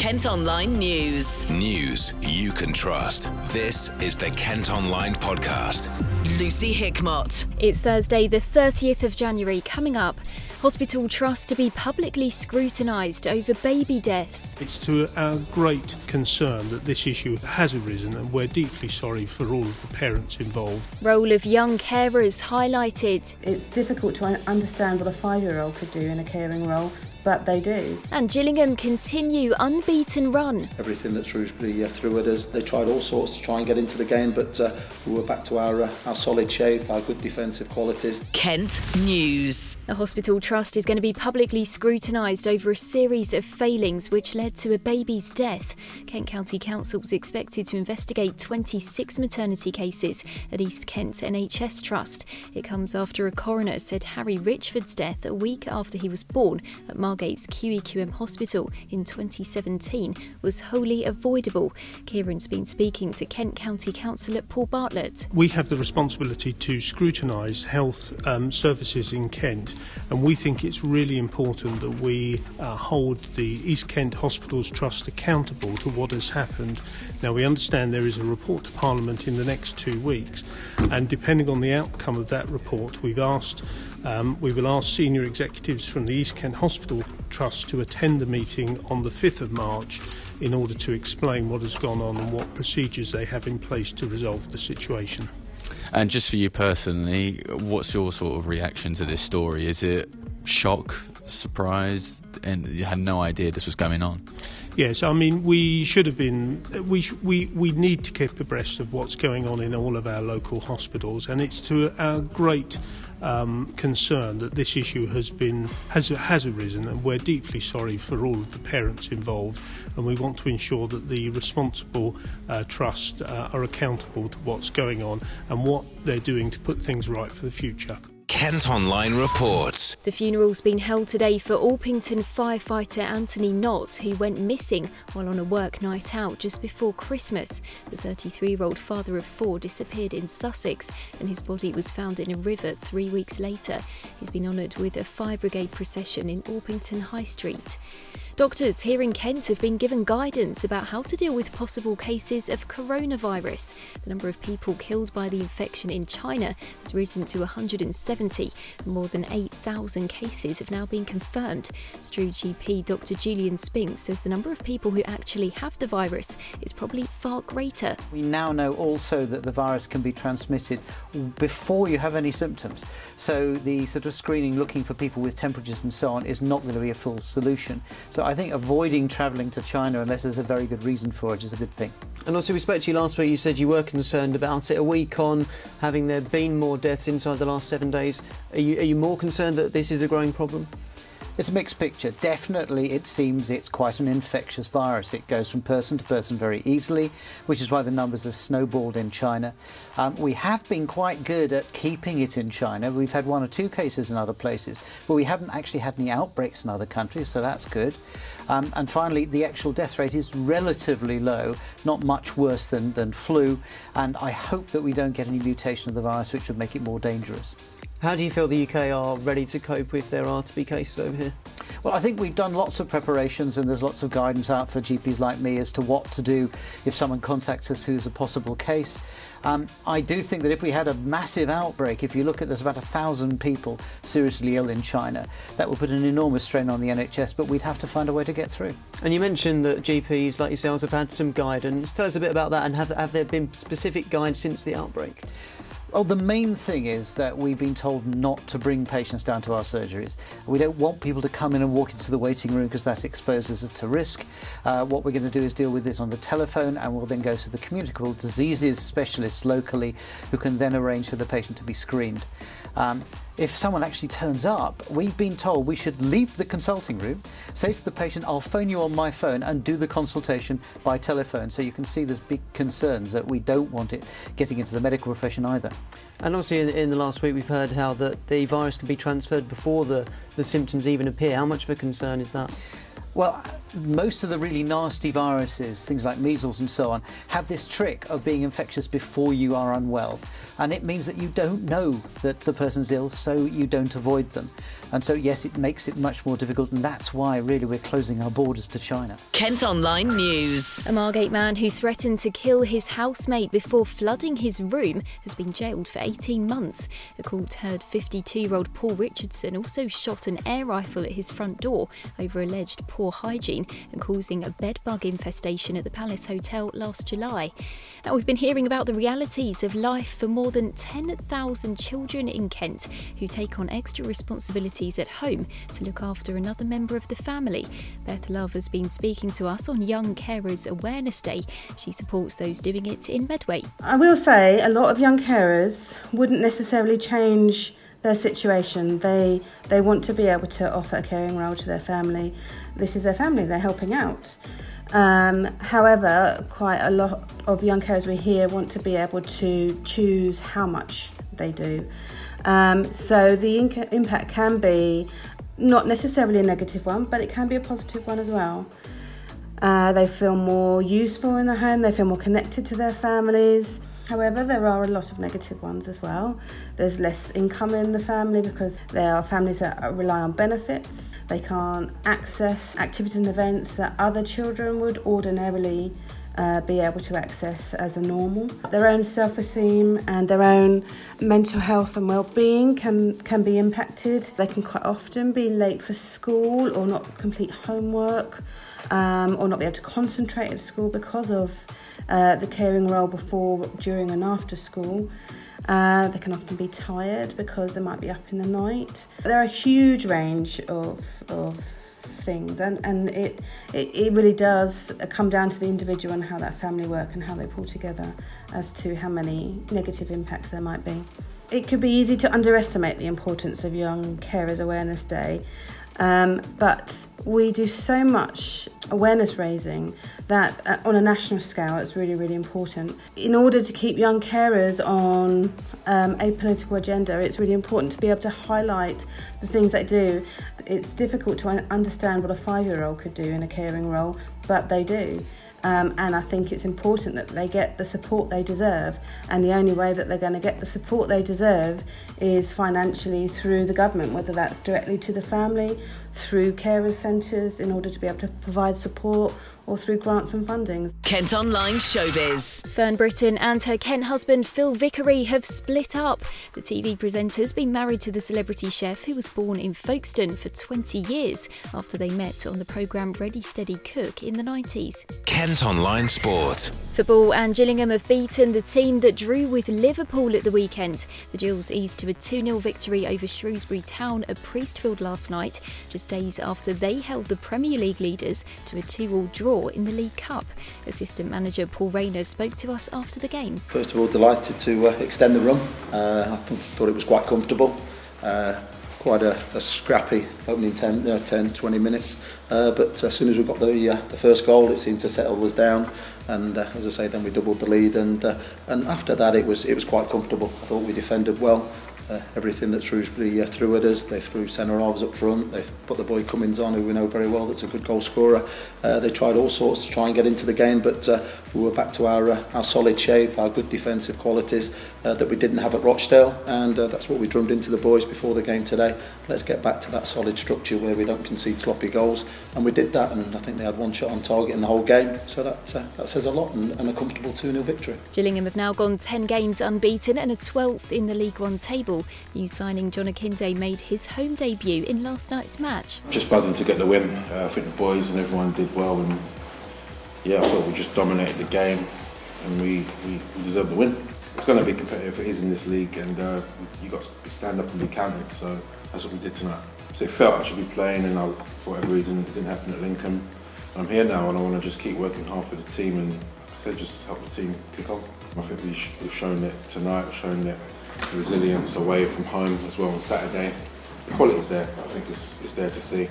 Kent Online News. News you can trust. This is the Kent Online Podcast. Lucy Hickmott. It's Thursday, the 30th of January, coming up. Hospital trust to be publicly scrutinised over baby deaths. It's to our great concern that this issue has arisen, and we're deeply sorry for all of the parents involved. Role of young carers highlighted. It's difficult to understand what a five year old could do in a caring role, but they do. And Gillingham continue unbeaten run. Everything that Shrewsbury uh, threw at us, they tried all sorts to try and get into the game, but uh, we were back to our, uh, our solid shape, our good defensive qualities. Kent News. The hospital trust is going to be publicly scrutinised over a series of failings which led to a baby's death. Kent County Council is expected to investigate 26 maternity cases at East Kent NHS Trust. It comes after a coroner said Harry Richford's death a week after he was born at Margate's QEQM Hospital in 2017 was wholly avoidable. Kieran's been speaking to Kent County Councillor Paul Bartlett. We have the responsibility to scrutinise health um, services in Kent, and we think it's really important that we uh, hold the East Kent Hospitals Trust accountable to what has happened. Now, we understand there is a report to Parliament in the next two weeks, and depending on the outcome of that report, we've asked um, we will ask senior executives from the East Kent Hospital Trust to attend the meeting on the 5th of March in order to explain what has gone on and what procedures they have in place to resolve the situation. And just for you personally, what's your sort of reaction to this story? Is it shock, surprise, and you had no idea this was going on? Yes, I mean we should have been. We sh- we we need to keep abreast of what's going on in all of our local hospitals, and it's to our great um, concern that this issue has been has has arisen, and we're deeply sorry for all of the parents involved, and we want to ensure that the responsible uh, trust uh, are accountable to what's going on and what they're doing to put things right for the future. Kent Online reports. The funeral's been held today for Orpington firefighter Anthony Knott, who went missing while on a work night out just before Christmas. The 33 year old father of four disappeared in Sussex, and his body was found in a river three weeks later. He's been honoured with a fire brigade procession in Orpington High Street. Doctors here in Kent have been given guidance about how to deal with possible cases of coronavirus. The number of people killed by the infection in China has risen to 170. More than 8,000 cases have now been confirmed. Strood GP Dr. Julian Spinks says the number of people who actually have the virus is probably far greater. We now know also that the virus can be transmitted before you have any symptoms. So the sort of screening looking for people with temperatures and so on is not going to be a full solution. So I think avoiding travelling to China unless there's a very good reason for it is a good thing. And also, we spoke to you last week. You said you were concerned about it. A week on, having there been more deaths inside the last seven days, are you, are you more concerned that this is a growing problem? It's a mixed picture. Definitely, it seems it's quite an infectious virus. It goes from person to person very easily, which is why the numbers have snowballed in China. Um, we have been quite good at keeping it in China. We've had one or two cases in other places, but we haven't actually had any outbreaks in other countries, so that's good. Um, and finally, the actual death rate is relatively low, not much worse than, than flu. And I hope that we don't get any mutation of the virus which would make it more dangerous. How do you feel the UK are ready to cope if there are to be cases over here? Well, I think we've done lots of preparations and there's lots of guidance out for GPs like me as to what to do if someone contacts us who's a possible case. Um, I do think that if we had a massive outbreak, if you look at there's about a thousand people seriously ill in China, that would put an enormous strain on the NHS, but we'd have to find a way to get through. And you mentioned that GPs like yourselves have had some guidance. Tell us a bit about that and have, have there been specific guides since the outbreak? Well, the main thing is that we've been told not to bring patients down to our surgeries. We don't want people to come in and walk into the waiting room because that exposes us to risk. Uh, what we're going to do is deal with this on the telephone and we'll then go to the communicable diseases specialists locally who can then arrange for the patient to be screened. Um, if someone actually turns up, we've been told we should leave the consulting room, say to the patient, I'll phone you on my phone and do the consultation by telephone. So you can see there's big concerns that we don't want it getting into the medical profession either. And obviously, in, in the last week, we've heard how that the virus can be transferred before the, the symptoms even appear. How much of a concern is that? Well, most of the really nasty viruses, things like measles and so on, have this trick of being infectious before you are unwell. And it means that you don't know that the person's ill, so you don't avoid them. And so, yes, it makes it much more difficult, and that's why really we're closing our borders to China. Kent Online News. A Margate man who threatened to kill his housemate before flooding his room has been jailed for 18 months. A court heard 52 year old Paul Richardson also shot an air rifle at his front door over alleged poor hygiene and causing a bedbug infestation at the Palace Hotel last July. Now, we've been hearing about the realities of life for more than 10,000 children in Kent who take on extra responsibilities at home to look after another member of the family. Beth Love has been speaking to us on Young Carers Awareness Day. She supports those doing it in Medway. I will say a lot of young carers wouldn't necessarily change their situation. They they want to be able to offer a caring role to their family. This is their family. They're helping out. Um, however, quite a lot of young carers we hear want to be able to choose how much they do. Um, so the inc- impact can be not necessarily a negative one, but it can be a positive one as well. Uh, they feel more useful in the home, they feel more connected to their families. However, there are a lot of negative ones as well. There's less income in the family because there are families that rely on benefits. They can't access activities and events that other children would ordinarily uh, be able to access as a normal. Their own self esteem and their own mental health and well being can, can be impacted. They can quite often be late for school or not complete homework um, or not be able to concentrate at school because of uh, the caring role before, during, and after school. Uh, they can often be tired because they might be up in the night. There are a huge range of, of things, and, and it, it, it really does come down to the individual and how that family work and how they pull together as to how many negative impacts there might be. It could be easy to underestimate the importance of Young Carers Awareness Day, um, but we do so much awareness raising that uh, on a national scale it's really really important. In order to keep young carers on um, a political agenda it's really important to be able to highlight the things they do. It's difficult to understand what a five year old could do in a caring role but they do um, and I think it's important that they get the support they deserve. And the only way that they're going to get the support they deserve is financially through the government, whether that's directly to the family, through carers centres, in order to be able to provide support or through grants and funding. Kent Online Showbiz. Fern Britton and her Kent husband Phil Vickery have split up. The TV presenter's been married to the celebrity chef who was born in Folkestone for 20 years after they met on the programme Ready Steady Cook in the 90s. Kent Online Sport. Football and Gillingham have beaten the team that drew with Liverpool at the weekend. The Gills eased to a 2 0 victory over Shrewsbury Town at Priestfield last night, just days after they held the Premier League leaders to a 2 all draw in the League Cup. Assistant manager Paul Raynor spoke to us after the game. First of all, delighted to uh, extend the run. Uh, I thought it was quite comfortable. Uh, quite a, a scrappy opening 10, uh, 10 20 minutes. Uh, but as soon as we got the, uh, the first goal, it seemed to settle us down. And uh, as I say, then we doubled the lead. And uh, and after that, it was it was quite comfortable. I thought we defended well. Uh, everything that Shrewsbury uh, threw at us. They threw centre halves up front. They put the boy Cummings on, who we know very well. That's a good goal scorer. Uh, they tried all sorts to try and get into the game, but uh, we were back to our uh, our solid shape, our good defensive qualities uh, that we didn't have at Rochdale, and uh, that's what we drummed into the boys before the game today. Let's get back to that solid structure where we don't concede sloppy goals, and we did that. And I think they had one shot on target in the whole game, so that uh, that says a lot, and, and a comfortable 2-0 victory. Gillingham have now gone 10 games unbeaten and are 12th in the League One table. New signing John Akinde made his home debut in last night's match. Just buzzing to get the win. Uh, I think the boys and everyone did well, and yeah, I thought we just dominated the game, and we, we, we the win. It's going to be competitive. It is in this league, and uh, you got to stand up and be counted. So that's what we did tonight. So it felt I should be playing, and I, for whatever reason, it didn't happen at Lincoln. I'm here now, and I want to just keep working hard for the team, and said, just help the team kick on. I think we've shown it tonight. Shown it resilience away from home as well on Saturday. The quality's there. I think it's, it's there to see.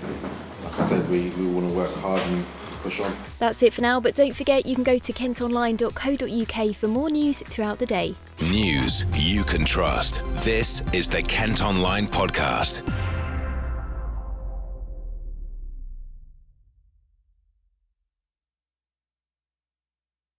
Like I said, we, we want to work hard and push on. That's it for now, but don't forget you can go to kentonline.co.uk for more news throughout the day. News you can trust. This is the Kent Online Podcast.